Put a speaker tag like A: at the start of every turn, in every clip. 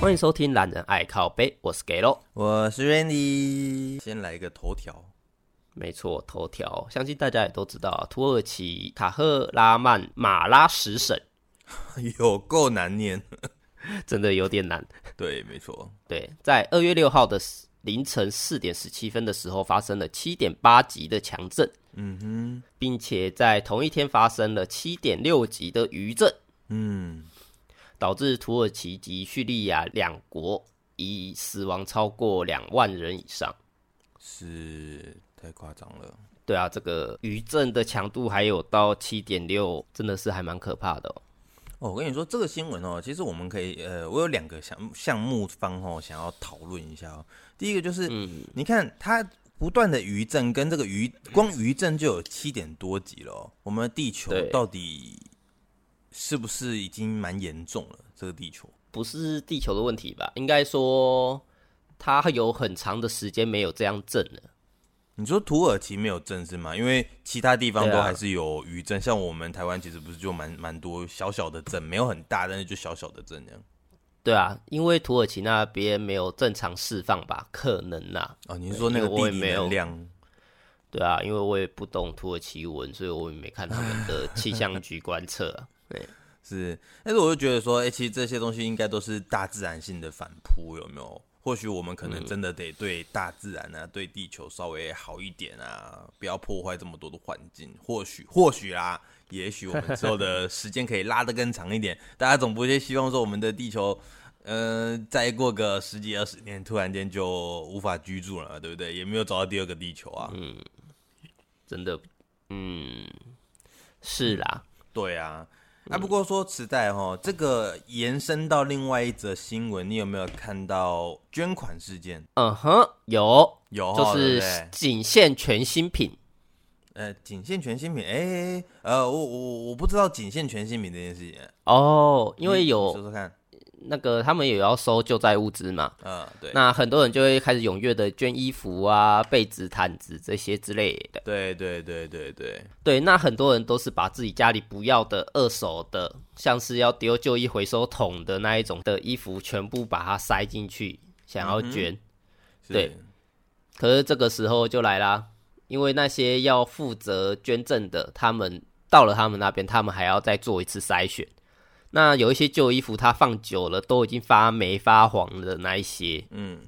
A: 欢迎收听《懒人爱靠背》，我是 Gelo，
B: 我是 Randy。先来一个头条，
A: 没错，头条，相信大家也都知道，土耳其卡赫拉曼马拉什省。
B: 有够难念，
A: 真的有点难。
B: 对，没错，
A: 对，在二月六号的凌晨四点十七分的时候，发生了七点八级的强震，
B: 嗯哼，
A: 并且在同一天发生了七点六级的余震，
B: 嗯。
A: 导致土耳其及叙利亚两国已死亡超过两万人以上，
B: 是太夸张了。
A: 对啊，这个余震的强度还有到七点六，真的是还蛮可怕的哦。
B: 哦，我跟你说这个新闻哦，其实我们可以呃，我有两个项项目方哦，想要讨论一下哦。第一个就是，嗯，你看它不断的余震，跟这个余光余震就有七点多级了哦。我们的地球到底？是不是已经蛮严重了？这个地球
A: 不是地球的问题吧？应该说，它有很长的时间没有这样震了。
B: 你说土耳其没有震是吗？因为其他地方都还是有余震，啊、像我们台湾其实不是就蛮蛮多小小的震，没有很大，但是就小小的震这样。
A: 对啊，因为土耳其那边没有正常释放吧？可能啊。
B: 哦，你是说那个地理能量？
A: 对啊，因为我也不懂土耳其文，所以我也没看他们的气象局观测啊。对，
B: 是，但是我就觉得说，哎、欸，其实这些东西应该都是大自然性的反扑，有没有？或许我们可能真的得对大自然啊，嗯、对地球稍微好一点啊，不要破坏这么多的环境。或许，或许啦，也许我们之后的 时间可以拉得更长一点。大家总不会希望说，我们的地球，嗯、呃，再过个十几二十年，突然间就无法居住了，对不对？也没有找到第二个地球啊。
A: 嗯，真的，嗯，是啦，
B: 对啊。啊，不过说实在哈，这个延伸到另外一则新闻，你有没有看到捐款事件？
A: 嗯哼，有
B: 有，
A: 就是仅限全新品。
B: 呃，仅限全新品，哎、欸，呃，我我我不知道仅限全新品这件事情。
A: 哦，因为有
B: 说说看。
A: 那个他们也要收救灾物资嘛，
B: 嗯，对，
A: 那很多人就会开始踊跃的捐衣服啊、被子、毯子这些之类的。
B: 对对对对对
A: 对，那很多人都是把自己家里不要的二手的，像是要丢旧衣回收桶的那一种的衣服，全部把它塞进去，想要捐。嗯、对，可是这个时候就来啦，因为那些要负责捐赠的，他们到了他们那边，他们还要再做一次筛选。那有一些旧衣服，它放久了都已经发霉发黄的那一些，
B: 嗯，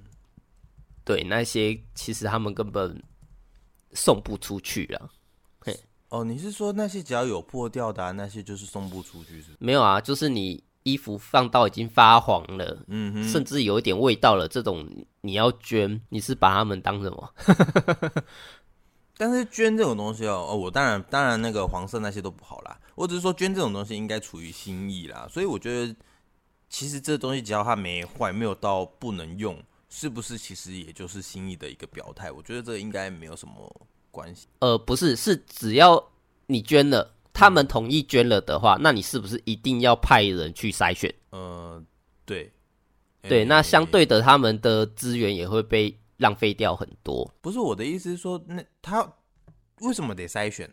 A: 对，那些其实他们根本送不出去了。嘿，
B: 哦，你是说那些只要有破掉的、啊、那些就是送不出去是是？
A: 没有啊，就是你衣服放到已经发黄了，
B: 嗯哼，
A: 甚至有一点味道了，这种你要捐，你是把他们当什么？
B: 但是捐这种东西哦，哦，我当然当然那个黄色那些都不好啦。我只是说捐这种东西应该处于心意啦，所以我觉得其实这东西只要它没坏，没有到不能用，是不是其实也就是心意的一个表态？我觉得这应该没有什么关系。
A: 呃，不是，是只要你捐了，他们同意捐了的话，嗯、那你是不是一定要派人去筛选？
B: 呃，对，
A: 对，那相对的，他们的资源也会被。浪费掉很多，
B: 不是我的意思是说，那他为什么得筛选？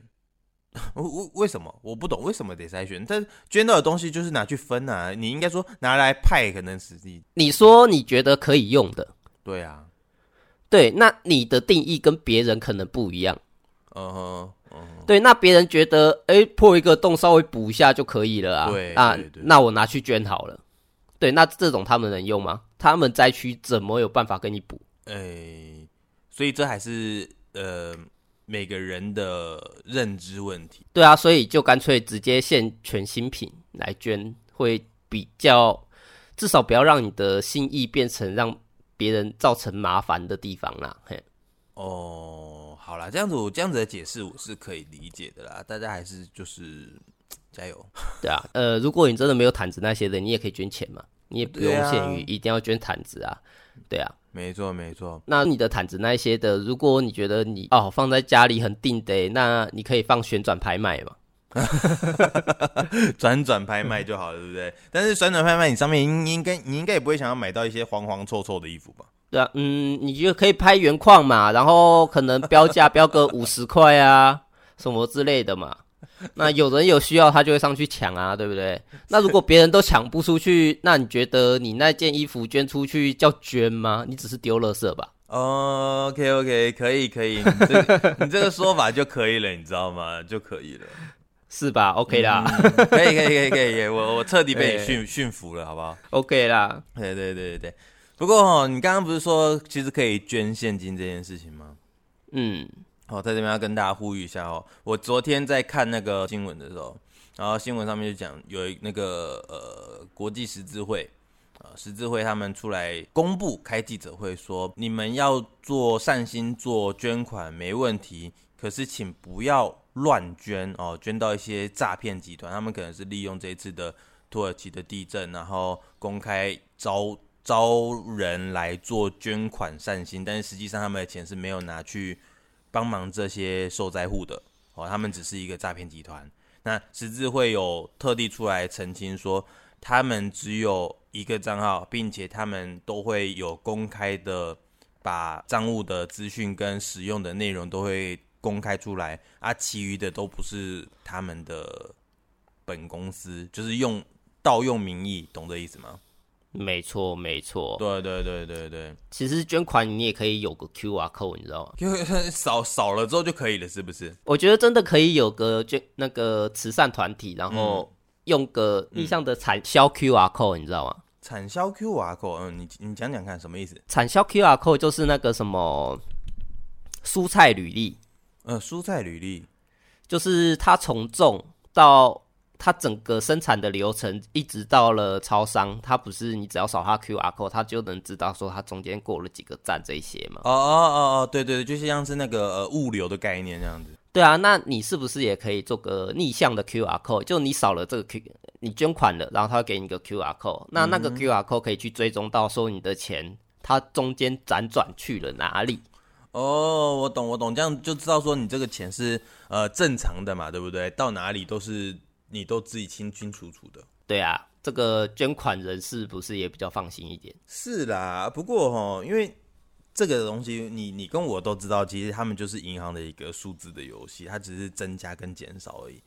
B: 为为什么我不懂？为什么得筛选？但捐到的东西就是拿去分啊，你应该说拿来派，可能实际。
A: 你说你觉得可以用的，
B: 对啊，
A: 对，那你的定义跟别人可能不一样。
B: 嗯哼，嗯，
A: 对，那别人觉得，哎，破一个洞稍微补一下就可以了啊。
B: 对，
A: 啊，
B: 对对对，
A: 那我拿去捐好了。对，那这种他们能用吗？他们灾区怎么有办法给你补？
B: 哎、欸，所以这还是呃每个人的认知问题。
A: 对啊，所以就干脆直接限全新品来捐，会比较至少不要让你的心意变成让别人造成麻烦的地方啦。嘿，
B: 哦，好啦，这样子我这样子的解释我是可以理解的啦。大家还是就是加油。
A: 对啊，呃，如果你真的没有毯子那些的，你也可以捐钱嘛，你也不用限于一定要捐毯子啊。对啊。
B: 没错，没错。
A: 那你的毯子那些的，如果你觉得你哦放在家里很定的，那你可以放旋转拍卖嘛，
B: 转转拍卖就好了，对不对？但是旋转拍卖，你上面应应该你应该也不会想要买到一些黄黄臭臭的衣服吧？
A: 对啊，嗯，你就可以拍原矿嘛，然后可能标价标个五十块啊，什么之类的嘛。那有人有需要，他就会上去抢啊，对不对？那如果别人都抢不出去，那你觉得你那件衣服捐出去叫捐吗？你只是丢垃圾吧？
B: 哦，OK OK，可以可以，你这个你这个说法就可以了，你知道吗？就可以了，
A: 是吧？OK 啦，
B: 嗯、可以可以可以可以，我我彻底被 你驯驯服了，好不好
A: ？OK 啦，
B: 对对对对对。不过哦，你刚刚不是说其实可以捐现金这件事情吗？
A: 嗯。
B: 好，在这边要跟大家呼吁一下哦。我昨天在看那个新闻的时候，然后新闻上面就讲有那个呃国际十字会呃，十字会他们出来公布开记者会说，你们要做善心做捐款没问题，可是请不要乱捐哦，捐到一些诈骗集团，他们可能是利用这一次的土耳其的地震，然后公开招招人来做捐款善心，但是实际上他们的钱是没有拿去。帮忙这些受灾户的哦，他们只是一个诈骗集团。那十字会有特地出来澄清说，他们只有一个账号，并且他们都会有公开的把账务的资讯跟使用的内容都会公开出来，啊，其余的都不是他们的本公司，就是用盗用名义，懂这意思吗？
A: 没错，没错。
B: 对对对对对。
A: 其实捐款你也可以有个 QR code，你知道吗？
B: 因为 扫扫了之后就可以了，是不是？
A: 我觉得真的可以有个捐那个慈善团体，然后用个逆向的产销 QR code，你知道吗？
B: 产销 QR code，嗯，你你讲讲看什么意思？
A: 产销 QR code 就是那个什么蔬菜履历，
B: 嗯，蔬菜履历
A: 就是它从种到。它整个生产的流程一直到了超商，它不是你只要扫它 QR code，它就能知道说它中间过了几个站这些嘛？
B: 哦哦哦哦，对对对，就像是那个呃物流的概念这样子。
A: 对啊，那你是不是也可以做个逆向的 QR code？就你扫了这个 Q，你捐款了，然后他会给你一个 QR code，那那个 QR code 可以去追踪到说你的钱它中间辗转去了哪里？
B: 哦，我懂我懂，这样就知道说你这个钱是呃正常的嘛，对不对？到哪里都是。你都自己清清楚楚的，
A: 对啊，这个捐款人是不是也比较放心一点？
B: 是啦，不过哈，因为这个东西，你你跟我都知道，其实他们就是银行的一个数字的游戏，它只是增加跟减少而已。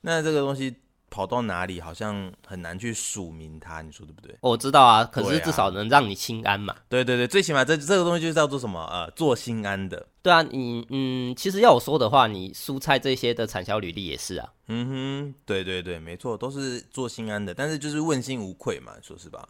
B: 那这个东西。跑到哪里好像很难去署名它，你说对不对？
A: 我知道啊，可是至少能让你心安嘛。
B: 对对对，最起码这这个东西就是叫做什么？呃，做心安的。
A: 对啊，你嗯，其实要我说的话，你蔬菜这些的产销履历也是啊。
B: 嗯哼，对对对，没错，都是做心安的，但是就是问心无愧嘛，说是吧？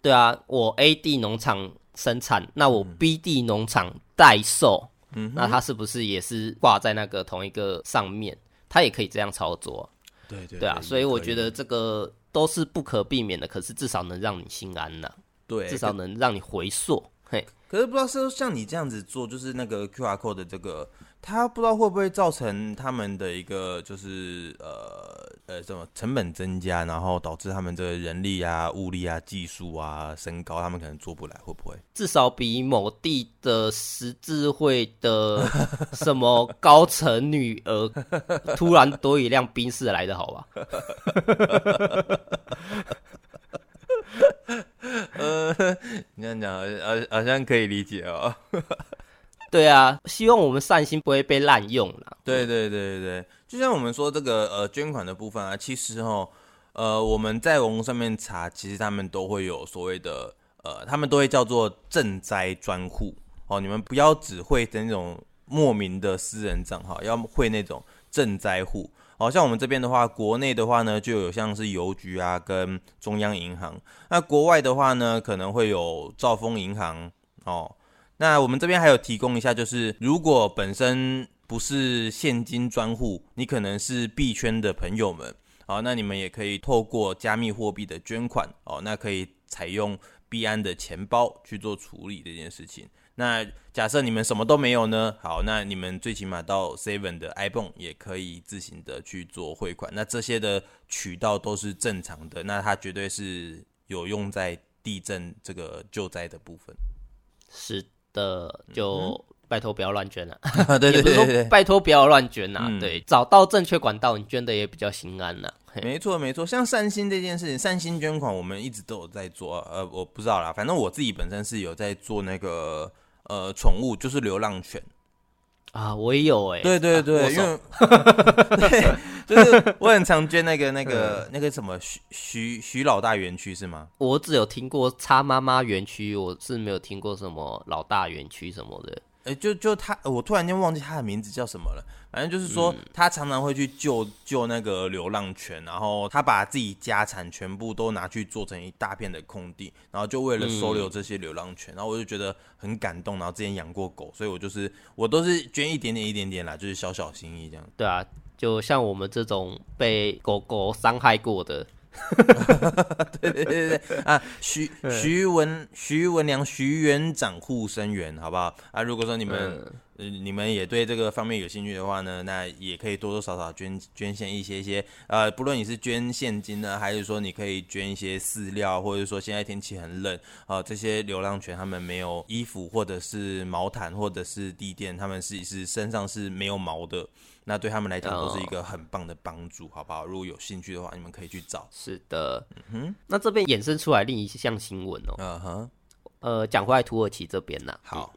A: 对啊，我 A 地农场生产，那我 B 地农场代售，嗯，那它是不是也是挂在那个同一个上面？它也可以这样操作。
B: 对对对，
A: 对啊，所以我觉得这个都是不可避免的，可是至少能让你心安呐。
B: 对，
A: 至少能让你回溯。嘿，
B: 可是不知道是像你这样子做，就是那个 QR code 的这个。他不知道会不会造成他们的一个就是呃呃什么成本增加，然后导致他们这个人力啊、物力啊、技术啊升高，他们可能做不来，会不会？
A: 至少比某地的十字会的什么高层女儿突然多一辆宾士来的好吧？
B: 呃，你这样讲好像可以理解哦。
A: 对啊，希望我们善心不会被滥用了。
B: 对对对对对，就像我们说这个呃捐款的部分啊，其实哦，呃我们在网络上面查，其实他们都会有所谓的呃，他们都会叫做赈灾专户哦。你们不要只会的那种莫名的私人账号，要会那种赈灾户。好像我们这边的话，国内的话呢，就有像是邮局啊跟中央银行。那国外的话呢，可能会有兆丰银行哦。那我们这边还有提供一下，就是如果本身不是现金专户，你可能是币圈的朋友们，好，那你们也可以透过加密货币的捐款，哦，那可以采用币安的钱包去做处理这件事情。那假设你们什么都没有呢？好，那你们最起码到 Seven 的 iPhone 也可以自行的去做汇款，那这些的渠道都是正常的，那它绝对是有用在地震这个救灾的部分。
A: 是。的就拜托不要乱捐了，
B: 嗯、对，对，对，对，
A: 拜托不要乱捐呐，对，找到正确管道，你捐的也比较心安呐。
B: 没错没错，像善心这件事情，善心捐款我们一直都有在做，呃，我不知道啦，反正我自己本身是有在做那个呃宠物，就是流浪犬。
A: 啊，我也有哎、欸，
B: 对对对，
A: 啊、
B: 因为 对，就是我很常捐那个那个那个什么徐徐徐老大园区是吗？
A: 我只有听过叉妈妈园区，我是没有听过什么老大园区什么的。
B: 哎、欸，就就他，我突然间忘记他的名字叫什么了。反正就是说，嗯、他常常会去救救那个流浪犬，然后他把自己家产全部都拿去做成一大片的空地，然后就为了收留这些流浪犬。嗯、然后我就觉得很感动。然后之前养过狗，所以我就是我都是捐一点点一点点啦，就是小小心意这样。
A: 对啊，就像我们这种被狗狗伤害过的。
B: 对对对对啊，徐 徐文徐文良徐园长护生员，好不好啊？如果说你们、嗯呃、你们也对这个方面有兴趣的话呢，那也可以多多少少捐捐献一些一些呃，不论你是捐现金呢，还是说你可以捐一些饲料，或者说现在天气很冷啊、呃，这些流浪犬他们没有衣服，或者是毛毯，或者是地垫，他们是是身上是没有毛的。那对他们来讲都是一个很棒的帮助，好不好？如果有兴趣的话，你们可以去找。
A: 是的，
B: 嗯哼。
A: 那这边衍生出来另一项新闻哦，
B: 嗯哼。
A: 呃，讲回来土耳其这边呢，
B: 好，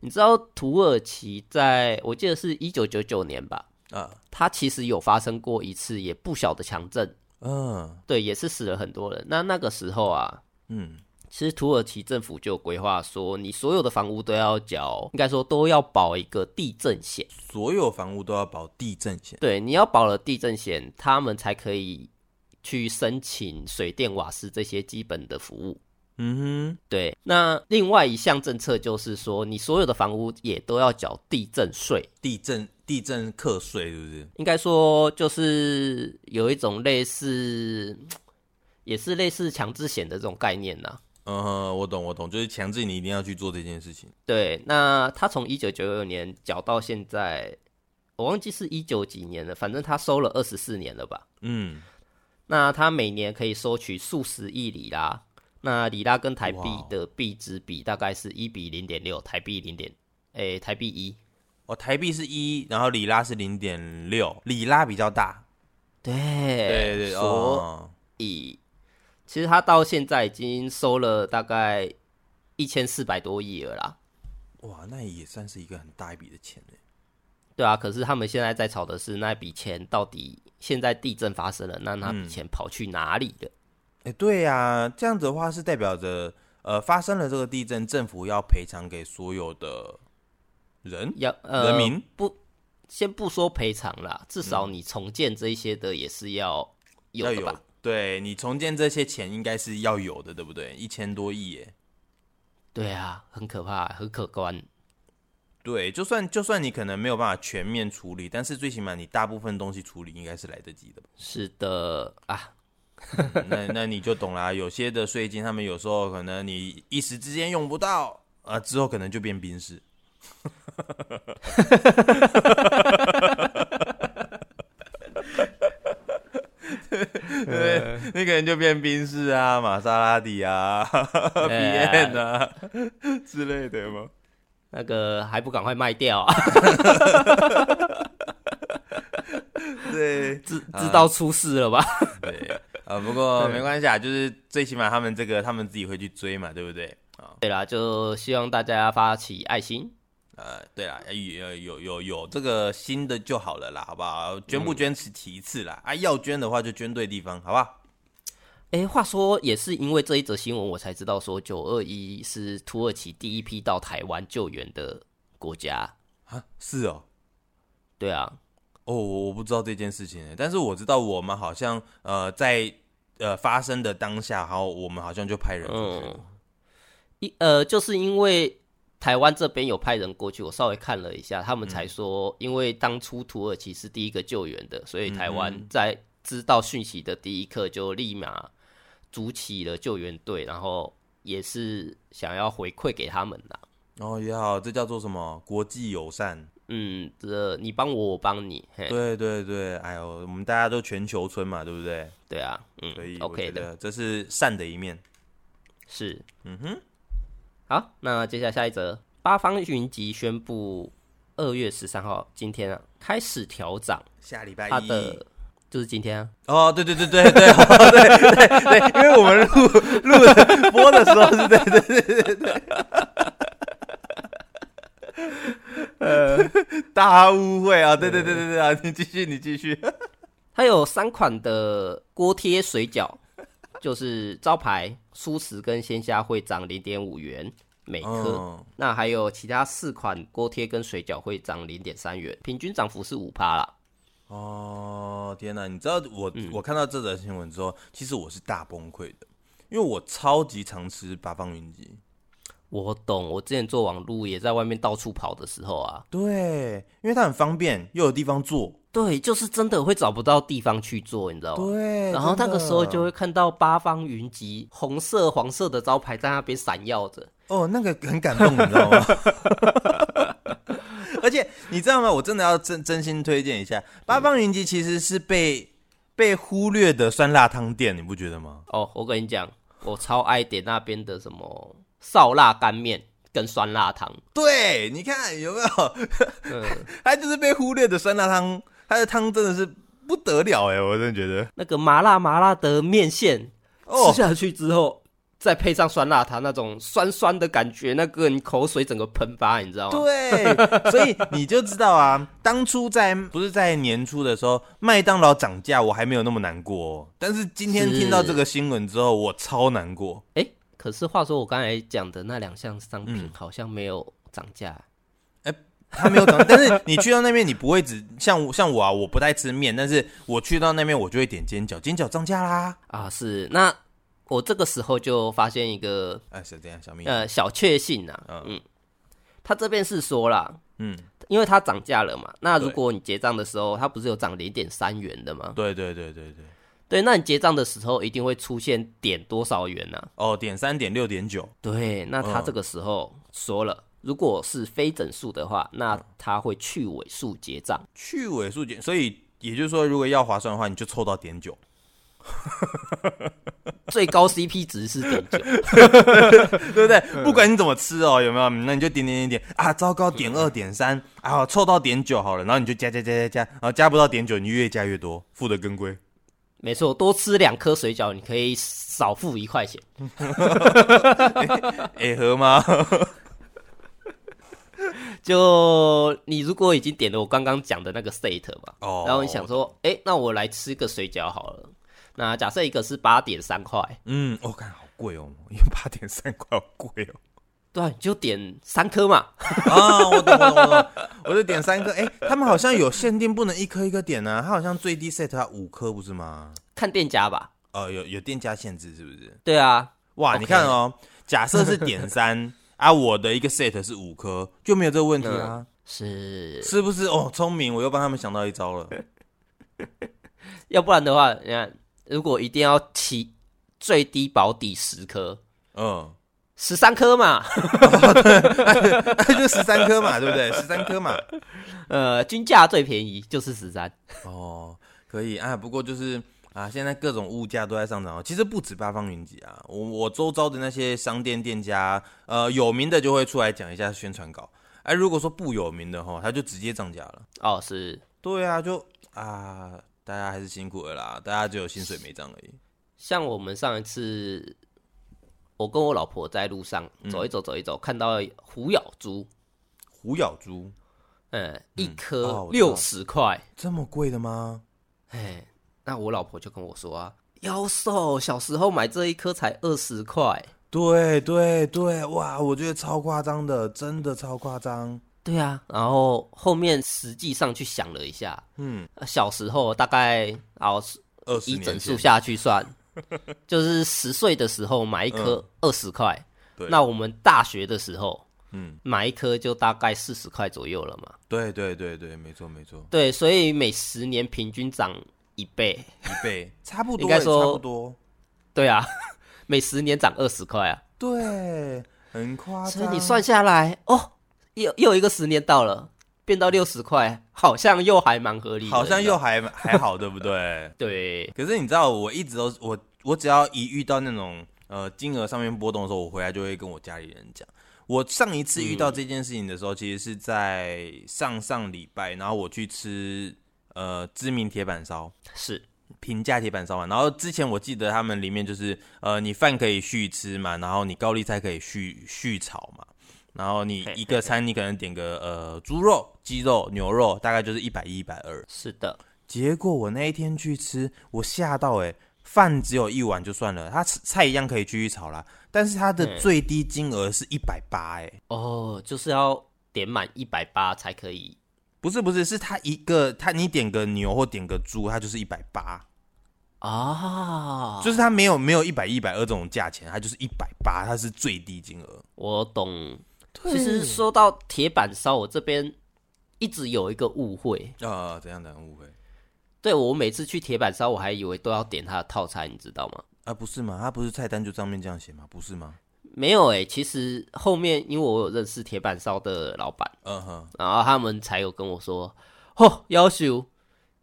A: 你知道土耳其在我记得是一九九九年吧？
B: 啊，
A: 它其实有发生过一次也不小的强震，
B: 嗯，
A: 对，也是死了很多人。那那个时候啊，
B: 嗯。
A: 其实土耳其政府就有规划说，你所有的房屋都要缴，应该说都要保一个地震险。
B: 所有房屋都要保地震险。
A: 对，你要保了地震险，他们才可以去申请水电瓦斯这些基本的服务。
B: 嗯哼，
A: 对。那另外一项政策就是说，你所有的房屋也都要缴地震税。
B: 地震地震课税是不是？
A: 应该说就是有一种类似，也是类似强制险的这种概念呐。
B: 嗯哼，我懂，我懂，就是强制你一定要去做这件事情。
A: 对，那他从一九九六年缴到现在，我忘记是一九几年了，反正他收了二十四年了吧。
B: 嗯，
A: 那他每年可以收取数十亿里拉，那里拉跟台币的币值比大概是一比零点六，台币零点，诶，台币一。
B: 哦，台币是一，然后里拉是零点六，里拉比较大。
A: 对，
B: 对对，
A: 所以。哦其实他到现在已经收了大概一千四百多亿了啦，
B: 哇，那也算是一个很大一笔的钱呢。
A: 对啊，可是他们现在在吵的是那笔钱到底现在地震发生了，那那笔钱跑去哪里了？
B: 欸、对呀、啊，这样子的话是代表着呃发生了这个地震，政府要赔偿给所有的人，
A: 要呃
B: 人民
A: 不先不说赔偿啦，至少你重建这些的也是要有的吧。
B: 对，你重建这些钱应该是要有的，对不对？一千多亿耶。
A: 对啊，很可怕，很可观。
B: 对，就算就算你可能没有办法全面处理，但是最起码你大部分东西处理应该是来得及的。
A: 是的啊，
B: 那那你就懂啦。有些的税金，他们有时候可能你一时之间用不到啊，之后可能就变冰室。对，那个人就变宾士啊，玛莎拉蒂啊，BM 啊之类的吗？
A: 那个还不赶快卖掉啊？
B: 对，
A: 知知道出事了吧？
B: 对啊，不过没关系啊，就是最起码他们这个他们自己会去追嘛，对不对？啊，
A: 对啦，就希望大家发起爱心。
B: 呃，对啦，有有有有这个新的就好了啦，好不好？捐不捐是其次啦，嗯、啊，要捐的话就捐对地方，好不好？
A: 哎，话说也是因为这一则新闻，我才知道说九二一是土耳其第一批到台湾救援的国家
B: 啊，是哦，
A: 对啊，
B: 哦，我不知道这件事情，但是我知道我们好像呃在呃发生的当下，然后，我们好像就派人出去，
A: 嗯，一呃就是因为。台湾这边有派人过去，我稍微看了一下，他们才说，因为当初土耳其是第一个救援的，所以台湾在知道讯息的第一刻就立马组起了救援队，然后也是想要回馈给他们的。
B: 哦，也好，这叫做什么？国际友善。
A: 嗯这，你帮我，我帮你。
B: 嘿对对对，哎呦，我们大家都全球村嘛，对不对？
A: 对啊，嗯，
B: 可以
A: ，OK 的，
B: 这是善的一面。
A: 是，
B: 嗯哼。
A: 好，那接下来下一则，八方云集宣布二月十三号，今天啊，开始调涨，
B: 下礼拜一。
A: 就是今天啊！
B: 哦，对对对对对 对对对，因为我们录录的播的时候是对对对对对。呃，大误会啊！对对对对对啊！你继续，你继续。
A: 它有三款的锅贴水饺，就是招牌蔬食跟鲜虾会涨零点五元每颗。嗯、那还有其他四款锅贴跟水饺会涨零点三元，平均涨幅是五趴啦。
B: 哦天哪！你知道我、嗯、我看到这则新闻之后，其实我是大崩溃的，因为我超级常吃八方云集。
A: 我懂，我之前做网路也在外面到处跑的时候啊，
B: 对，因为它很方便，又有地方坐，
A: 对，就是真的会找不到地方去坐，你知道吗？
B: 对，
A: 然后那个时候就会看到八方云集红色、黄色的招牌在那边闪耀着，
B: 哦，那个很感动，你知道吗？而且你知道吗？我真的要真真心推荐一下，八方云集其实是被被忽略的酸辣汤店，你不觉得吗？
A: 哦，我跟你讲，我超爱点那边的什么。烧腊干面跟酸辣汤，
B: 对，你看有没有？嗯，它就是被忽略的酸辣汤，它的汤真的是不得了哎，我真的觉得
A: 那个麻辣麻辣的面线吃下去之后，哦、再配上酸辣汤那种酸酸的感觉，那个你口水整个喷发，你知道吗？
B: 对，所以你就知道啊，当初在不是在年初的时候，麦当劳涨价，我还没有那么难过，哦，但是今天听到这个新闻之后，我超难过。哎。
A: 可是话说，我刚才讲的那两项商品好像没有涨价。
B: 哎、嗯，它、欸、没有涨，但是你去到那边，你不会只像像我啊，我不太吃面，但是我去到那边，我就会点煎饺，煎饺涨价啦。
A: 啊，是。那我这个时候就发现一个，
B: 哎，是这样，小秘
A: 呃小确幸呐、啊，嗯，他这边是说啦，嗯，因为它涨价了嘛，那如果你结账的时候，它不是有涨零点三元的吗？
B: 对对对对对。
A: 对，那你结账的时候一定会出现点多少元呢、啊？
B: 哦，点三点六点九。
A: 对，那他这个时候说了，嗯、如果是非整数的话，那他会去尾数结账。
B: 去尾数结，所以也就是说，如果要划算的话，你就凑到点九。
A: 最高 CP 值是点九，
B: 对不对？不管你怎么吃哦，有没有？那你就点点点点啊，糟糕，点二点三啊，凑到点九好了，然后你就加加加加加，然后加不到点九，你越加越多，富得更贵。
A: 没错，多吃两颗水饺，你可以少付一块钱。
B: 哎，合吗？
A: 就你如果已经点了我刚刚讲的那个 set 嘛，哦，然后你想说，哎，那我来吃个水饺好了。那假设一个是八点三块，
B: 嗯，我、哦、看好贵哦，因为八点三块好贵哦。
A: 对，你就点三颗嘛。
B: 啊，我懂，我懂，我懂，我就点三颗。哎，他们好像有限定，不能一颗一颗点呢、啊。他好像最低 set 要五颗，不是吗？
A: 看店家吧。
B: 哦，有有店家限制，是不是？
A: 对啊。
B: 哇，你看哦，假设是点三 啊，我的一个 set 是五颗，就没有这个问题啊。
A: 是，
B: 是不是？哦，聪明，我又帮他们想到一招了。
A: 要不然的话，你看，如果一定要提最低保底十颗，嗯。十三颗嘛，
B: 哦、对，就十三颗嘛，对不对？十三颗嘛，
A: 呃，均价最便宜就是十三。
B: 哦，可以啊，不过就是啊，现在各种物价都在上涨哦。其实不止八方云集啊，我我周遭的那些商店店家，呃，有名的就会出来讲一下宣传稿。哎、啊，如果说不有名的哈，他就直接涨价了。
A: 哦，是，
B: 对啊，就啊，大家还是辛苦了啦，大家只有薪水没涨而已。
A: 像我们上一次。我跟我老婆在路上走一走，走一走，嗯、看到虎咬猪。
B: 虎咬猪，
A: 嗯，一颗六十块，
B: 这么贵的吗？
A: 哎，那我老婆就跟我说啊，妖兽，小时候买这一颗才二十块。
B: 对对对，哇，我觉得超夸张的，真的超夸张。
A: 对啊，然后后面实际上去想了一下，嗯，小时候大概哦，二十，以整数下去算。就是十岁的时候买一颗二十块，那我们大学的时候，嗯，买一颗就大概四十块左右了嘛。
B: 对对对对，没错没错。
A: 对，所以每十年平均涨一倍，
B: 一倍差不 多，应该说差不多。
A: 对啊，每十年涨二十块啊。
B: 对，很夸张。
A: 所以你算下来，哦，又又一个十年到了。变到六十块，好像又还蛮合理，
B: 好像又还 还好，对不对？
A: 对。
B: 可是你知道，我一直都我我只要一遇到那种呃金额上面波动的时候，我回来就会跟我家里人讲。我上一次遇到这件事情的时候，嗯、其实是在上上礼拜，然后我去吃呃知名铁板烧，
A: 是
B: 平价铁板烧嘛。然后之前我记得他们里面就是呃你饭可以续吃嘛，然后你高丽菜可以续续炒嘛。然后你一个餐你可能点个呃猪肉、鸡肉、牛肉，大概就是一百一、一百二。
A: 是的。
B: 结果我那一天去吃，我吓到哎、欸，饭只有一碗就算了，它菜一样可以继续炒啦，但是它的最低金额是一百八哎。
A: 哦，就是要点满一百八才可以。
B: 不是不是，是它一个它你点个牛或点个猪，它就是一百八。
A: 啊，
B: 就是它没有没有一百一百二这种价钱，它就是一百八，它是最低金额。
A: 我懂。其实说到铁板烧，我这边一直有一个误会
B: 啊，怎样的误会？
A: 对，我每次去铁板烧，我还以为都要点他的套餐，你知道吗？
B: 啊，不是吗？他不是菜单就上面这样写吗？不是吗？
A: 没有诶、欸，其实后面因为我有认识铁板烧的老板，
B: 嗯哼，
A: 然后他们才有跟我说，哦，要求。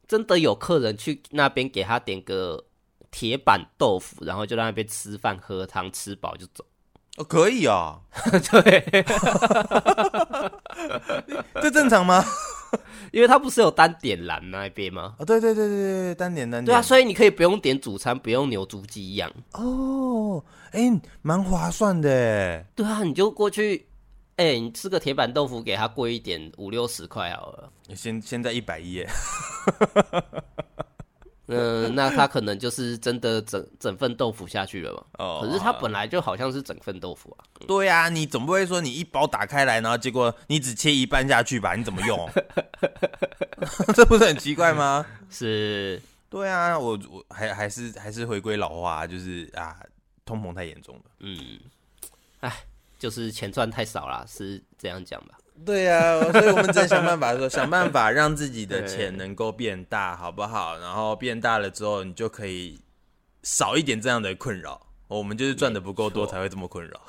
A: 真的有客人去那边给他点个铁板豆腐，然后就在那边吃饭喝汤，吃饱就走。
B: 哦，可以啊，
A: 对，
B: 这正常吗？
A: 因为它不是有单点蓝那边吗？
B: 啊，对对对对对，单点单点。
A: 对啊，所以你可以不用点主餐，不用牛猪鸡一样。
B: 哦，哎，蛮划算的。
A: 对啊，你就过去。哎、欸，你吃个铁板豆腐，给它贵一点，五六十块好了。
B: 现现在一百一耶。
A: 嗯，那他可能就是真的整整份豆腐下去了嘛。哦。可是他本来就好像是整份豆腐啊。
B: 对呀、啊，你总不会说你一包打开来，然后结果你只切一半下去吧？你怎么用？这不是很奇怪吗？
A: 是。
B: 对啊，我我还还是还是回归老话，就是啊，通膨太严重了。
A: 嗯。哎。就是钱赚太少了，是这样讲吧？
B: 对呀、啊，所以我们只能想办法说，想办法让自己的钱能够变大，好不好？然后变大了之后，你就可以少一点这样的困扰。我们就是赚的不够多，才会这么困扰。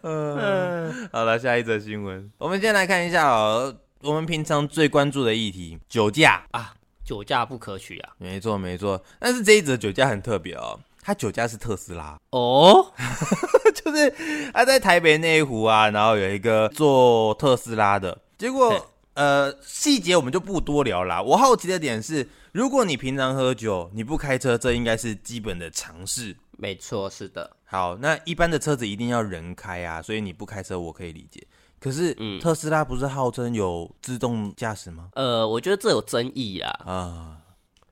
B: 嗯，好了，下一则新闻，我们先来看一下哦，我们平常最关注的议题——酒驾啊。
A: 酒驾不可取啊！
B: 没错没错，但是这一则酒驾很特别哦，他酒驾是特斯拉
A: 哦，
B: 就是他在台北内湖啊，然后有一个做特斯拉的，结果呃细节我们就不多聊啦。我好奇的点是，如果你平常喝酒，你不开车，这应该是基本的常识。
A: 没错，是的。
B: 好，那一般的车子一定要人开啊，所以你不开车，我可以理解。可是，嗯，特斯拉不是号称有自动驾驶吗？
A: 呃，我觉得这有争议啊。
B: 啊，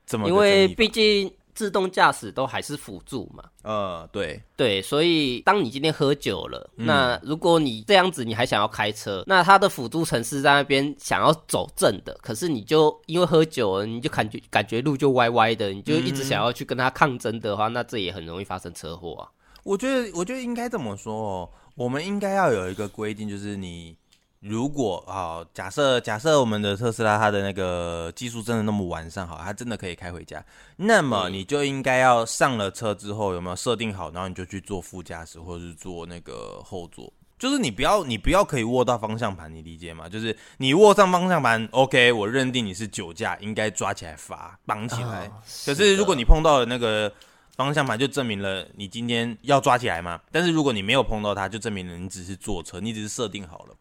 B: 怎么？
A: 因为毕竟自动驾驶都还是辅助嘛。
B: 呃，对
A: 对，所以当你今天喝酒了，嗯，那如果你这样子你还想要开车，那它的辅助城市在那边想要走正的，可是你就因为喝酒了，你就感觉感觉路就歪歪的，你就一直想要去跟它抗争的话，嗯，那这也很容易发生车祸啊。
B: 我觉得，我觉得应该这么说哦。我们应该要有一个规定，就是你如果啊，假设假设我们的特斯拉它的那个技术真的那么完善，好，它真的可以开回家，那么你就应该要上了车之后有没有设定好，然后你就去坐副驾驶或者是坐那个后座，就是你不要你不要可以握到方向盘，你理解吗？就是你握上方向盘，OK，我认定你是酒驾，应该抓起来罚绑起来。可是如果你碰到了那个。方向盘就证明了你今天要抓起来嘛，但是如果你没有碰到它，就证明了你只是坐车，你只是设定好了。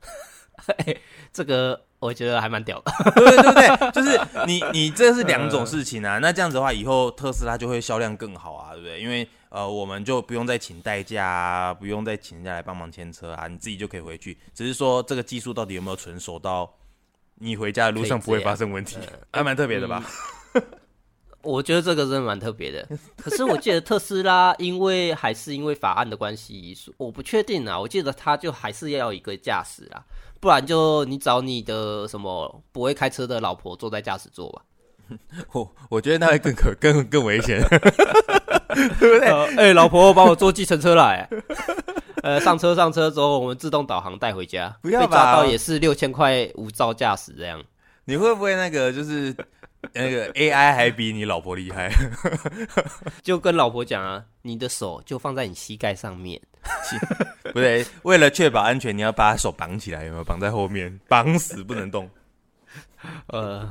A: 欸，这个我觉得还蛮屌的，
B: 对对对，就是 你你这是两种事情啊。那这样子的话，以后特斯拉就会销量更好啊，对不对？因为呃，我们就不用再请代驾啊，不用再请人家来帮忙牵车啊，你自己就可以回去。只是说这个技术到底有没有成熟到你回家的路上不会发生问题，还蛮特别的吧？嗯
A: 我觉得这个真的蛮特别的，可是我记得特斯拉因为还是因为法案的关系，我不确定啊。我记得他就还是要一个驾驶啊，不然就你找你的什么不会开车的老婆坐在驾驶座吧。
B: 我我觉得那会更可 更更危险，对不对？
A: 哎、老婆，帮我坐计程车来。呃，上车上车之后，我们自动导航带回家。不要被抓到也是六千块无照驾驶这样。
B: 你会不会那个就是？那个 AI 还比你老婆厉害，
A: 就跟老婆讲啊，你的手就放在你膝盖上面，
B: 不对，为了确保安全，你要把手绑起来，有没有？绑在后面，绑死不能动。
A: 呃，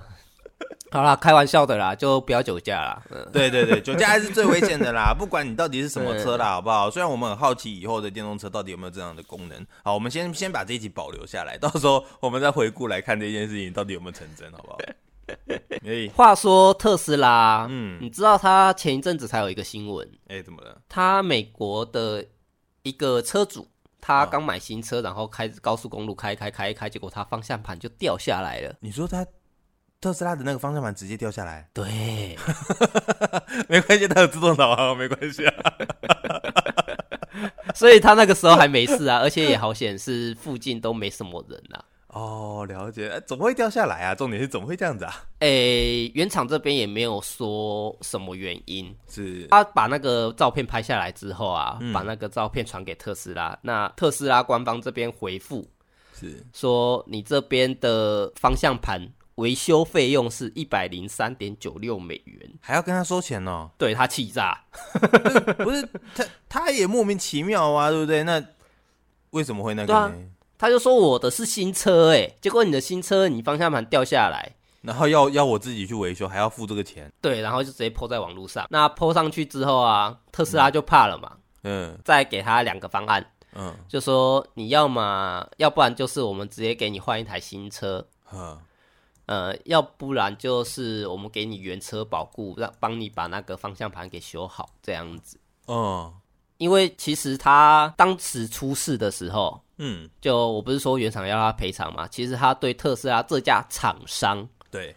A: 好啦，开玩笑的啦，就不要酒驾啦。
B: 嗯，对对对，酒驾还是最危险的啦，不管你到底是什么车啦，好不好？虽然我们很好奇以后的电动车到底有没有这样的功能。好，我们先先把这一集保留下来，到时候我们再回顾来看这件事情到底有没有成真，好不好？欸、
A: 话说特斯拉，
B: 嗯，
A: 你知道他前一阵子才有一个新闻，
B: 哎、欸，怎么了？
A: 他美国的一个车主，他刚买新车，然后开高速公路开开开开，结果他方向盘就掉下来了。
B: 你说他特斯拉的那个方向盘直接掉下来？
A: 对，
B: 没关系，它有自动导航，没关系啊。
A: 所以他那个时候还没事啊，而且也好显是附近都没什么人啊。
B: 哦，了解。哎，怎么会掉下来啊？重点是怎么会这样子啊？
A: 诶、欸，原厂这边也没有说什么原因。
B: 是
A: 他把那个照片拍下来之后啊，
B: 嗯、
A: 把那个照片传给特斯拉。那特斯拉官方这边回复
B: 是
A: 说，你这边的方向盘维修费用是一百零三点九六美元，
B: 还要跟他收钱哦？
A: 对，他气炸，
B: 不是他，他也莫名其妙啊，对不对？那为什么会那个呢？
A: 他就说我的是新车哎，结果你的新车你方向盘掉下来，
B: 然后要要我自己去维修，还要付这个钱。
A: 对，然后就直接 po 在网络上。那 po 上去之后啊，特斯拉就怕了嘛，
B: 嗯，
A: 再给他两个方案，
B: 嗯，
A: 就说你要嘛，要不然就是我们直接给你换一台新车，
B: 嗯，
A: 呃，要不然就是我们给你原车保固，让帮你把那个方向盘给修好，这样子。
B: 嗯，
A: 因为其实他当时出事的时候。
B: 嗯，
A: 就我不是说原厂要他赔偿嘛，其实他对特斯拉这家厂商
B: 对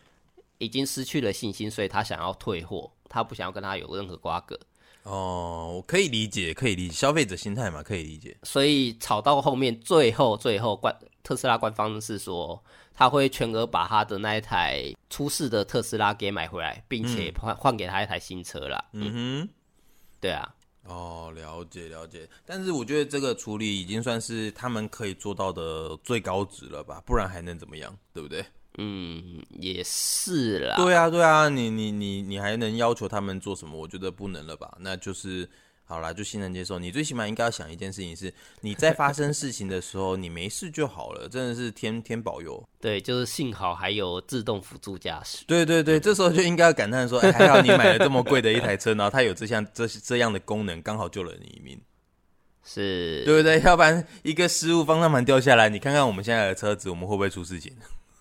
A: 已经失去了信心，所以他想要退货，他不想要跟他有任何瓜葛。
B: 哦，我可以理解，可以理解消费者心态嘛，可以理解。
A: 所以吵到后面，最后最后官特斯拉官方是说他会全额把他的那一台出事的特斯拉给买回来，并且换换给他一台新车啦。
B: 嗯哼，
A: 对啊。
B: 哦，了解了解，但是我觉得这个处理已经算是他们可以做到的最高值了吧，不然还能怎么样，对不对？
A: 嗯，也是啦。
B: 对啊，对啊，你你你你还能要求他们做什么？我觉得不能了吧，那就是。好啦，就欣然接受。你最起码应该要想一件事情是，你在发生事情的时候，你没事就好了，真的是天天保佑。
A: 对，就是幸好还有自动辅助驾驶。
B: 对对对，这时候就应该要感叹说，哎，还好你买了这么贵的一台车，然后它有这项这这样的功能，刚好救了你一命。
A: 是，
B: 对不对？要不然一个失误，方向盘掉下来，你看看我们现在的车子，我们会不会出事情？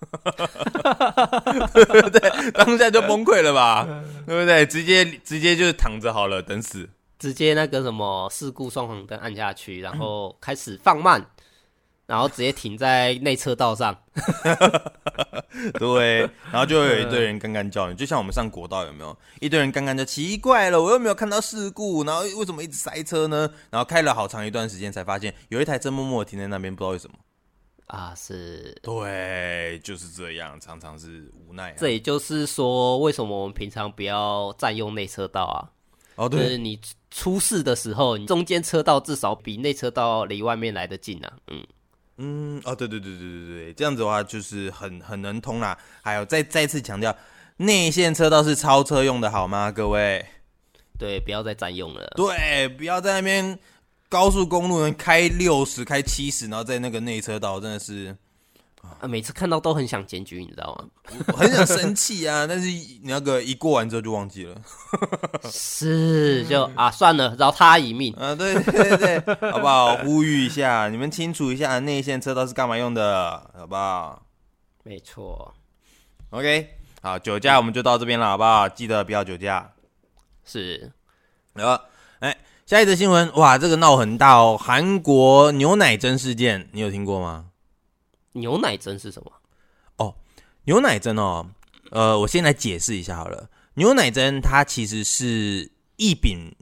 B: 对不对？当下就崩溃了吧？对不对？直接直接就躺着好了，等死。
A: 直接那个什么事故双黄灯按下去，然后开始放慢，然后直接停在内车道上。
B: 对，然后就有一堆人干干叫你，就像我们上国道有没有？一堆人干干叫，奇怪了，我又没有看到事故，然后为什么一直塞车呢？然后开了好长一段时间才发现，有一台车默默停在那边，不知道为什么。
A: 啊，是，
B: 对，就是这样，常常是无奈啊。
A: 这也就是说，为什么我们平常不要占用内车道啊？
B: 哦，对，
A: 就是你出事的时候，你中间车道至少比内车道离外面来得近啊。嗯
B: 嗯，哦，对对对对对对，这样子的话就是很很能通啦。还有再再次强调，内线车道是超车用的，好吗，各位？
A: 对，不要再占用了。
B: 对，不要在那边高速公路能开六十、开七十，然后在那个内车道真的是。
A: 啊，每次看到都很想检举，你知道吗？
B: 我很想生气啊，但是你那个一过完之后就忘记了。
A: 是，就啊，算了，饶他一命。
B: 啊，对对对对，好不好？呼吁一下，你们清楚一下内线车道是干嘛用的，好不好？
A: 没错。
B: OK，好，酒驾我们就到这边了，好不好？记得不要酒驾。
A: 是。
B: 然后，哎，下一则新闻，哇，这个闹很大哦，韩国牛奶针事件，你有听过吗？
A: 牛奶针是什么？
B: 哦，牛奶针哦，呃，我先来解释一下好了。牛奶针它其实是异丙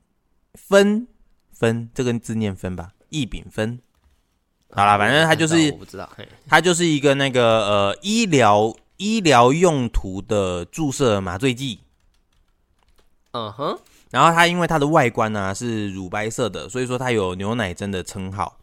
B: 酚酚，这个字念酚吧？异丙酚。好啦，反正它就是
A: 我不知道，
B: 它就是一个那个呃医疗医疗用途的注射麻醉剂。
A: 嗯哼。
B: 然后它因为它的外观呢、啊、是乳白色的，所以说它有牛奶针的称号。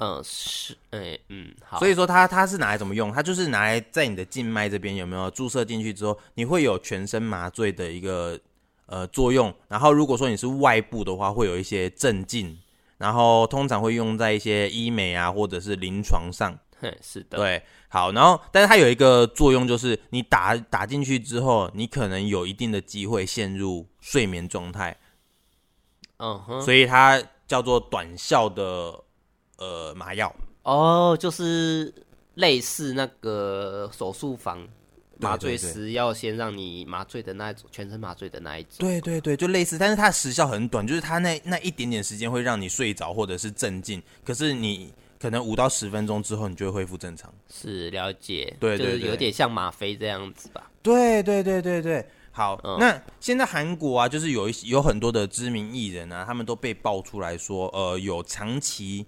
A: 嗯，是，哎、欸，嗯，好。
B: 所以说它它是拿来怎么用？它就是拿来在你的静脉这边有没有注射进去之后，你会有全身麻醉的一个呃作用。然后如果说你是外部的话，会有一些镇静。然后通常会用在一些医美啊或者是临床上。
A: 嘿，是的。
B: 对，好。然后，但是它有一个作用，就是你打打进去之后，你可能有一定的机会陷入睡眠状态。
A: 嗯哼。
B: 所以它叫做短效的。呃，麻药
A: 哦，就是类似那个手术房麻醉师要先让你麻醉的那一种，全身麻醉的那一种。
B: 对对对，就类似，但是它的时效很短，就是它那那一点点时间会让你睡着或者是镇静，可是你可能五到十分钟之后，你就会恢复正常。
A: 是了解，
B: 对，对，对，
A: 就是有点像吗啡这样子吧。
B: 对对对对对。好，嗯、那现在韩国啊，就是有一有很多的知名艺人啊，他们都被爆出来说，呃，有长期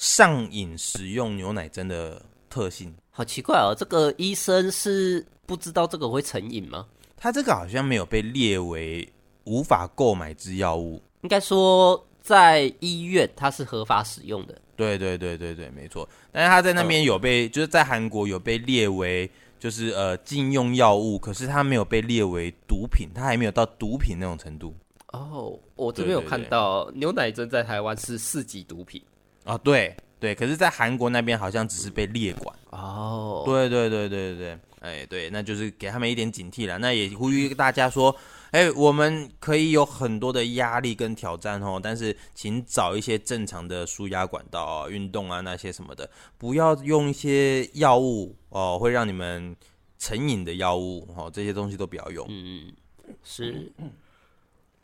B: 上瘾使用牛奶针的特性。
A: 好奇怪哦，这个医生是不知道这个会成瘾吗？
B: 他这个好像没有被列为无法购买之药物，
A: 应该说在医院它是合法使用的。
B: 对对对对对，没错。但是他在那边有被，嗯、就是在韩国有被列为。就是呃禁用药物，可是他没有被列为毒品，他还没有到毒品那种程度。
A: 哦，我这边有看到牛奶针在台湾是四级毒品。
B: 啊、哦，对对，可是，在韩国那边好像只是被列管。
A: 哦，
B: 对对对对对对，哎对，那就是给他们一点警惕了。那也呼吁大家说。哎、欸，我们可以有很多的压力跟挑战哦，但是请找一些正常的舒压管道啊，运动啊那些什么的，不要用一些药物哦，会让你们成瘾的药物哦，这些东西都不要用。
A: 嗯，是。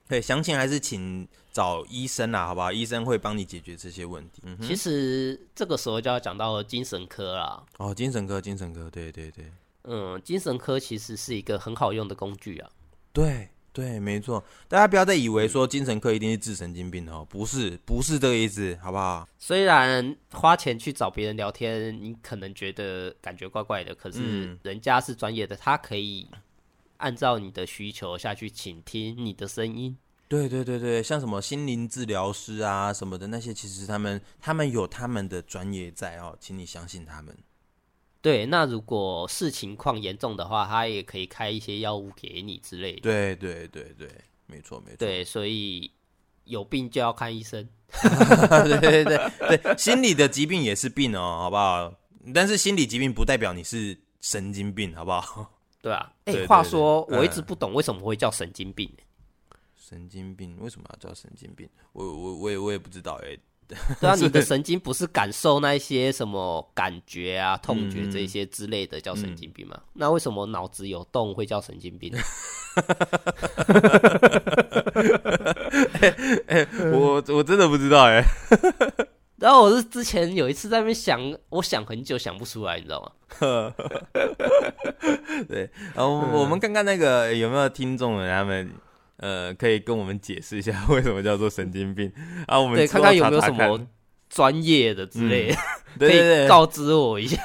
B: 对，详情还是请找医生啦，好不好？医生会帮你解决这些问题。嗯、
A: 其实这个时候就要讲到精神科啦。
B: 哦，精神科，精神科，对对对。
A: 嗯，精神科其实是一个很好用的工具啊。
B: 对。对，没错，大家不要再以为说精神科一定是治神经病哦，不是，不是这个意思，好不好？
A: 虽然花钱去找别人聊天，你可能觉得感觉怪怪的，可是人家是专业的，他可以按照你的需求下去倾听你的声音。
B: 对对对对，像什么心灵治疗师啊什么的那些，其实他们他们有他们的专业在哦，请你相信他们。
A: 对，那如果是情况严重的话，他也可以开一些药物给你之类的。
B: 对对对对，没错没错。
A: 对，所以有病就要看医生。
B: 对对对对，心理的疾病也是病哦，好不好？但是心理疾病不代表你是神经病，好不好？
A: 对啊。哎，话说，我一直不懂为什么会叫神经病。
B: 神经病为什么要叫神经病？我我我也我也不知道哎。
A: 对啊，你的神经不是感受那些什么感觉啊、痛觉这些之类的叫神经病吗？嗯、那为什么脑子有洞会叫神经病？
B: 欸欸、我我真的不知道哎、欸。
A: 然后我是之前有一次在那边想，我想很久想不出来，你知道吗？
B: 对，然后我们看看那个有没有听众人他们。呃，可以跟我们解释一下为什么叫做神经病啊？我们
A: 对，看看有没有什么专业的之类的，可以告知我一下。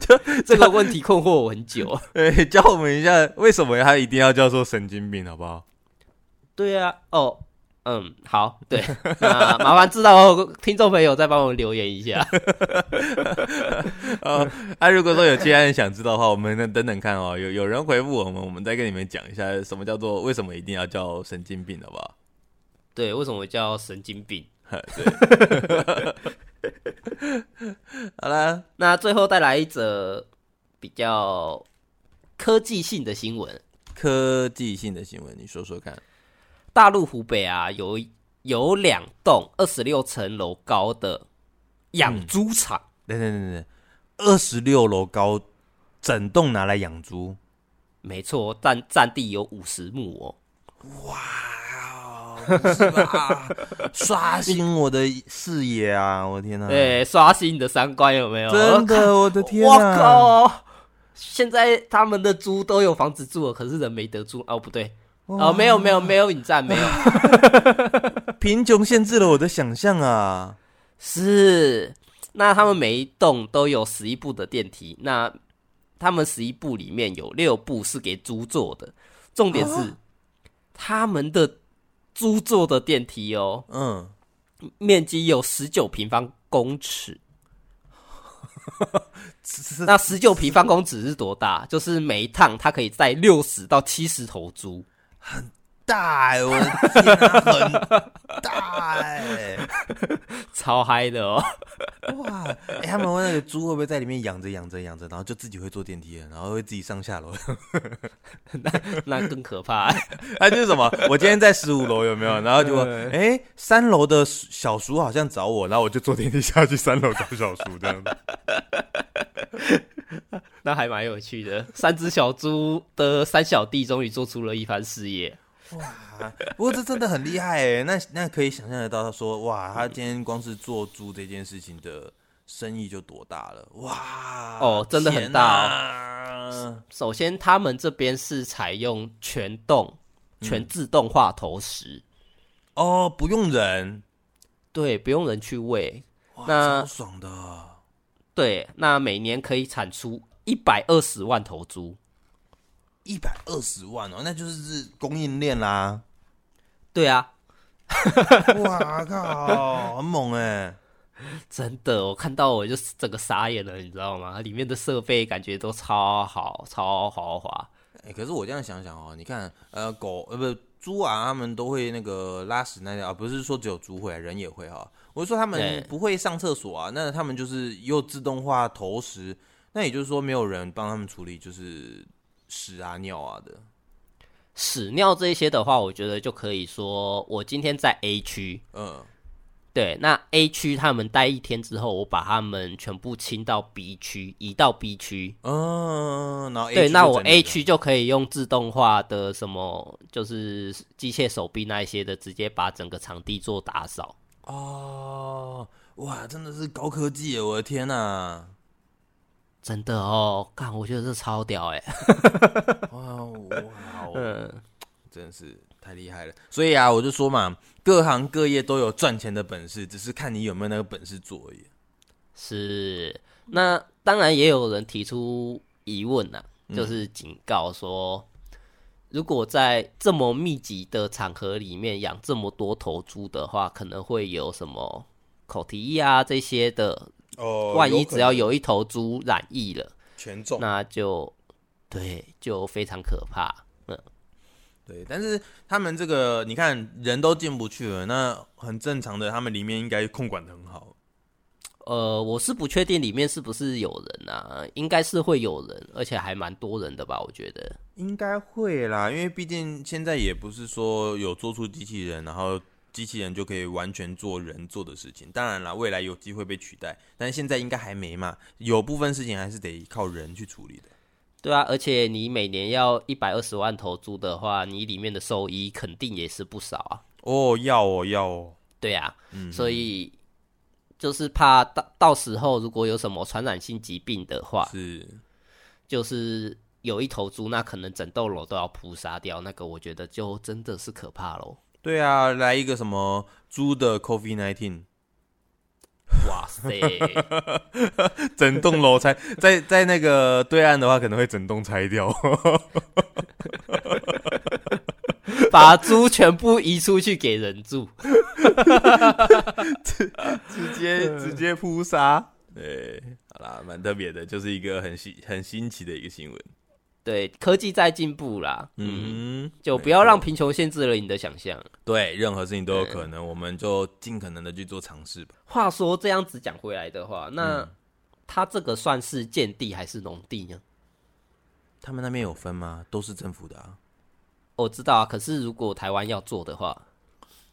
A: 就 这个问题困惑我很久。
B: 对，教我们一下为什么他一定要叫做神经病，好不好？
A: 对啊，哦。嗯，好，对，那麻烦知道听众朋友再帮我们留言一下。
B: 哦，那、啊、如果说有其他人想知道的话，我们等等看哦。有有人回复我们，我们再跟你们讲一下什么叫做为什么一定要叫神经病，好不好？
A: 对，为什么叫神经病？
B: 对，好了，
A: 那最后带来一则比较科技性的新闻。
B: 科技性的新闻，你说说看。
A: 大陆湖北啊，有有两栋二十六层楼高的养猪场。
B: 对对对对，二十六楼高，整栋拿来养猪。
A: 没错，占占地有五十亩哦。
B: 哇，是吧？刷新我的视野啊！我的天哪，
A: 对，刷新你的三观有没有？
B: 真的，我的天
A: 哪！我靠，现在他们的猪都有房子住了，可是人没得住哦，不对。哦，没有没有没有引战，没有，
B: 贫穷限制了我的想象啊！
A: 是，那他们每一栋都有十一部的电梯，那他们十一部里面有六部是给猪坐的，重点是、啊、他们的猪坐的电梯哦，嗯，面积有十九平方公尺。那十九平方公尺是多大？就是每一趟它可以载六十到七十头猪。
B: 很大哎、欸，我的天、啊，很大哎、欸，
A: 超嗨的哦！
B: 哇，哎、欸，他们问那个猪会不会在里面养着养着养着，然后就自己会坐电梯了，然后会自己上下楼？
A: 那那更可怕、欸！
B: 哎、啊，就是什么？我今天在十五楼有没有？然后就 哎、欸，三楼的小叔好像找我，然后我就坐电梯下去三楼找小叔这样子。
A: 那还蛮有趣的。三只小猪的三小弟终于做出了一番事业。
B: 哇！不过这真的很厉害哎，那那可以想象得到，他说哇，他今天光是做猪这件事情的生意就多大了哇！
A: 哦，真的很大哦。首先，他们这边是采用全动、全自动化投食。
B: 哦，不用人，
A: 对，不用人去喂，
B: 哇，
A: 那
B: 超爽的。
A: 对，那每年可以产出一百二十万头猪。
B: 一百二十万哦，那就是供应链啦。
A: 对啊，
B: 哇靠，很猛哎！
A: 真的，我看到我就整个傻眼了，你知道吗？里面的设备感觉都超好，超豪华。
B: 哎、欸，可是我这样想想哦，你看，呃，狗呃不猪啊，他们都会那个拉屎那条啊，不是说只有猪会，人也会哈。我就说他们不会上厕所啊，那他们就是又自动化投食，那也就是说没有人帮他们处理，就是。屎啊尿啊的，
A: 屎尿这些的话，我觉得就可以说，我今天在 A 区，嗯，对，那 A 区他们待一天之后，我把他们全部清到 B 区，移到 B 区，
B: 嗯，然后 A
A: 对，那我 A 区就可以用自动化的什么，就是机械手臂那一些的，直接把整个场地做打扫。
B: 哦，哇，真的是高科技耶！我的天哪！
A: 真的哦，看我觉得这超屌 哎！
B: 哇哇，嗯，真的是太厉害了。所以啊，我就说嘛，各行各业都有赚钱的本事，只是看你有没有那个本事做而已。
A: 是，那当然也有人提出疑问呐、啊，就是警告说，嗯、如果在这么密集的场合里面养这么多头猪的话，可能会有什么口蹄疫啊这些的。哦，万一只要有一头猪染疫了，
B: 全中，
A: 那就对，就非常可怕。嗯，
B: 对，但是他们这个，你看人都进不去了，那很正常的，他们里面应该控管的很好。
A: 呃，我是不确定里面是不是有人啊，应该是会有人，而且还蛮多人的吧？我觉得
B: 应该会啦，因为毕竟现在也不是说有做出机器人，然后。机器人就可以完全做人做的事情，当然了，未来有机会被取代，但是现在应该还没嘛。有部分事情还是得靠人去处理的。
A: 对啊，而且你每年要一百二十万头猪的话，你里面的收益肯定也是不少啊。
B: 哦，要哦，要哦。
A: 对啊，嗯，所以就是怕到到时候如果有什么传染性疾病的话，是，就是有一头猪，那可能整栋楼都要扑杀掉，那个我觉得就真的是可怕喽。
B: 对啊，来一个什么猪的 COVID-19，
A: 哇塞，
B: 整栋楼拆，在在那个对岸的话，可能会整栋拆掉，
A: 把猪全部移出去给人住，
B: 直直接直接扑杀，对，好啦，蛮特别的，就是一个很新很新奇的一个新闻。
A: 对，科技在进步啦，嗯，就不要让贫穷限制了你的想象。
B: 对，任何事情都有可能，嗯、我们就尽可能的去做尝试吧。
A: 话说这样子讲回来的话，那他这个算是建地还是农地呢？
B: 他们那边有分吗？都是政府的啊。
A: 我知道啊，可是如果台湾要做的话，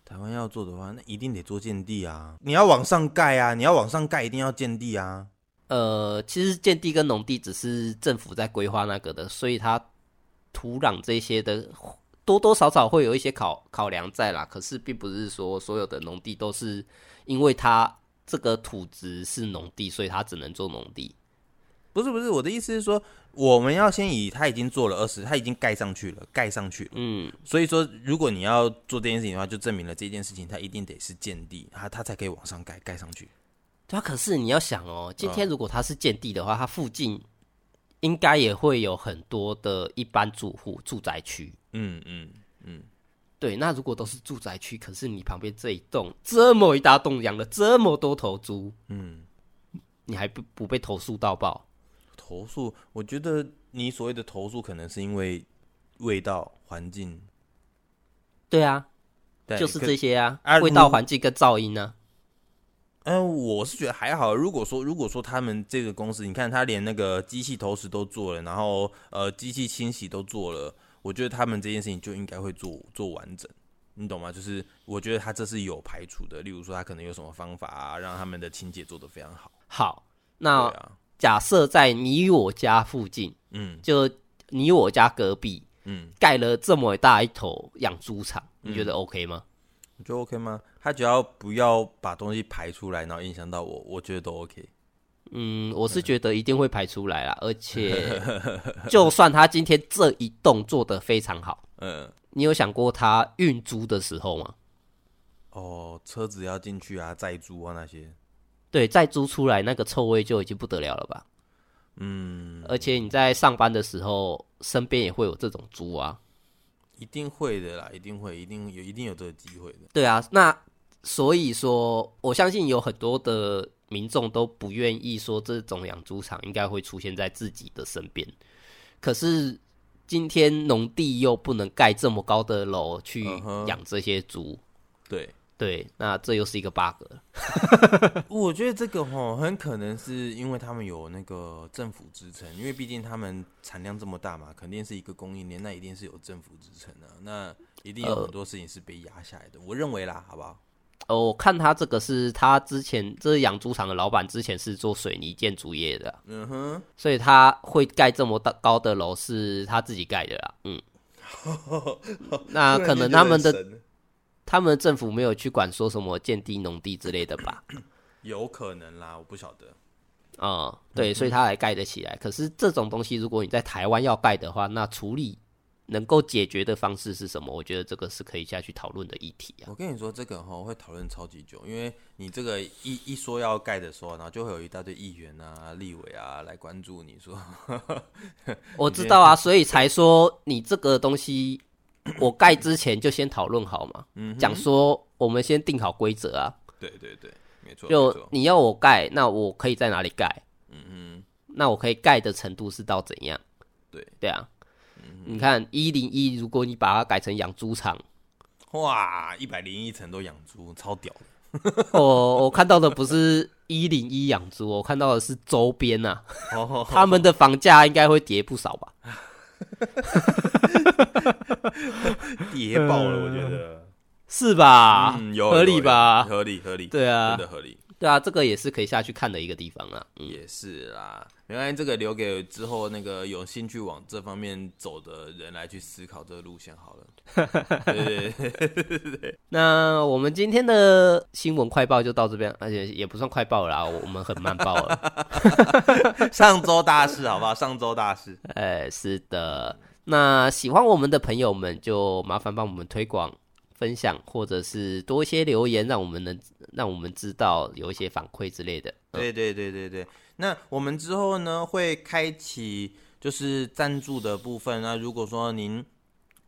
B: 台湾要做的话，那一定得做建地啊！你要往上盖啊，你要往上盖，一定要建地啊。
A: 呃，其实建地跟农地只是政府在规划那个的，所以它土壤这些的多多少少会有一些考考量在啦。可是并不是说所有的农地都是因为它这个土质是农地，所以它只能做农地。
B: 不是不是，我的意思是说，我们要先以它已经做了二十，它已经盖上去了，盖上去了。嗯，所以说如果你要做这件事情的话，就证明了这件事情它一定得是建地，它它才可以往上盖盖上去。
A: 对啊，可是你要想哦，今天如果它是建地的话，它附近应该也会有很多的一般住户住宅区。嗯嗯嗯，对。那如果都是住宅区，可是你旁边这一栋这么一大栋养了这么多头猪，嗯，你还不不被投诉到爆？
B: 投诉？我觉得你所谓的投诉，可能是因为味道、环境。
A: 对啊，对就是这些啊，啊味道、环境跟噪音呢、啊。
B: 嗯，我是觉得还好。如果说，如果说他们这个公司，你看他连那个机器投食都做了，然后呃，机器清洗都做了，我觉得他们这件事情就应该会做做完整，你懂吗？就是我觉得他这是有排除的。例如说，他可能有什么方法啊，让他们的清洁做得非常好。
A: 好，那假设在你我家附近，
B: 嗯，
A: 就你我家隔壁，
B: 嗯，
A: 盖了这么大一头养猪场，你觉得 OK 吗？
B: 你觉得 OK 吗？他只要不要把东西排出来，然后影响到我，我觉得都 OK。
A: 嗯，我是觉得一定会排出来啦，而且 就算他今天这一栋做的非常好，
B: 嗯，
A: 你有想过他运猪的时候吗？
B: 哦，车子要进去啊，再租啊那些，
A: 对，再租出来那个臭味就已经不得了了吧？
B: 嗯，
A: 而且你在上班的时候，身边也会有这种猪啊，
B: 一定会的啦，一定会，一定有，一定有这个机会的。
A: 对啊，那所以说，我相信有很多的。民众都不愿意说这种养猪场应该会出现在自己的身边，可是今天农地又不能盖这么高的楼去养这些猪，
B: 对
A: 对，那这又是一个 bug。
B: 我觉得这个齁很可能是因为他们有那个政府支撑，因为毕竟他们产量这么大嘛，肯定是一个供应链，那一定是有政府支撑的，那一定有很多事情是被压下来的。我认为啦，好不好？
A: 哦，我看他这个是他之前这是养猪场的老板，之前是做水泥建筑业的，
B: 嗯哼，
A: 所以他会盖这么大高的楼是他自己盖的啦，嗯，那可能他们的他们的政府没有去管说什么建地农地之类的吧？
B: 有可能啦，我不晓得，
A: 嗯，对，所以他才盖得起来。可是这种东西，如果你在台湾要盖的话，那处理。能够解决的方式是什么？我觉得这个是可以下去讨论的议题啊。
B: 我跟你说，这个哈会讨论超级久，因为你这个一一说要盖的时候，然后就会有一大堆议员啊、立委啊来关注你说。
A: 我知道啊，所以才说你这个东西，我盖之前就先讨论好嘛。嗯，讲说我们先定好规则啊。
B: 对对对，没错。
A: 就你要我盖，那我可以在哪里盖？
B: 嗯哼，
A: 那我可以盖的程度是到怎样？
B: 对
A: 对啊。你看一零一，如果你把它改成养猪场，
B: 哇，一百零一层都养猪，超屌
A: 的！我我看到的不是一零一养猪，我看到的是周边呐、啊，他们的房价应该会跌不少吧？
B: 跌爆了，我觉得
A: 是吧？
B: 嗯，有
A: 合理吧？
B: 合理合理，
A: 对啊，
B: 真的合理。
A: 对啊，这个也是可以下去看的一个地方啊。
B: 嗯、也是啦，没关系这个留给之后那个有兴趣往这方面走的人来去思考这个路线好了。对对对对。
A: 那我们今天的新闻快报就到这边，而且也不算快报啦，我们很慢报了。
B: 上周大事，好不好？上周大事。
A: 哎，是的。那喜欢我们的朋友们，就麻烦帮我们推广。分享或者是多一些留言，让我们能让我们知道有一些反馈之类的。
B: 对对对对对。那我们之后呢，会开启就是赞助的部分。那如果说您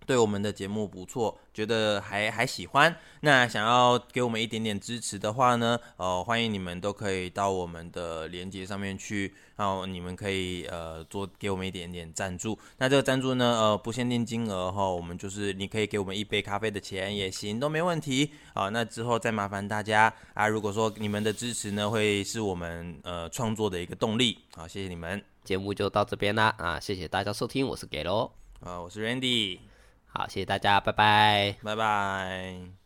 B: 对我们的节目不错，觉得还还喜欢，那想要给我们一点点支持的话呢，呃，欢迎你们都可以到我们的链接上面去，然后你们可以呃做给我们一点点赞助。那这个赞助呢，呃，不限定金额哈，我们就是你可以给我们一杯咖啡的钱也行，都没问题。好，那之后再麻烦大家啊，如果说你们的支持呢，会是我们呃创作的一个动力。好，谢谢你们，
A: 节目就到这边啦啊，谢谢大家收听，我是给喽，
B: 啊，我是 Randy。
A: 好，谢谢大家，拜拜，
B: 拜拜。